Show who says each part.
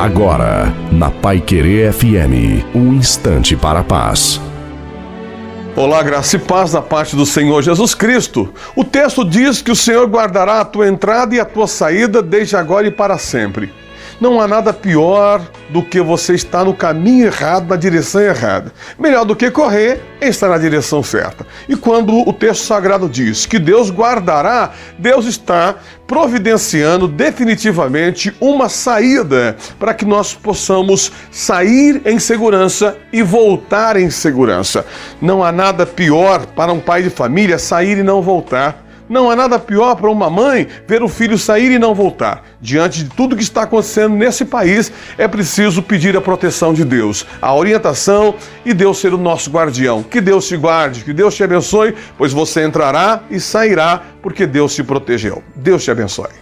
Speaker 1: Agora, na Pai Querer FM, um instante para a paz.
Speaker 2: Olá, graça e paz da parte do Senhor Jesus Cristo. O texto diz que o Senhor guardará a tua entrada e a tua saída desde agora e para sempre. Não há nada pior do que você estar no caminho errado, na direção errada. Melhor do que correr é estar na direção certa. E quando o texto sagrado diz que Deus guardará, Deus está providenciando definitivamente uma saída para que nós possamos sair em segurança e voltar em segurança. Não há nada pior para um pai de família sair e não voltar. Não há nada pior para uma mãe ver o filho sair e não voltar. Diante de tudo que está acontecendo nesse país, é preciso pedir a proteção de Deus, a orientação e Deus ser o nosso guardião. Que Deus te guarde, que Deus te abençoe, pois você entrará e sairá porque Deus te protegeu. Deus te abençoe.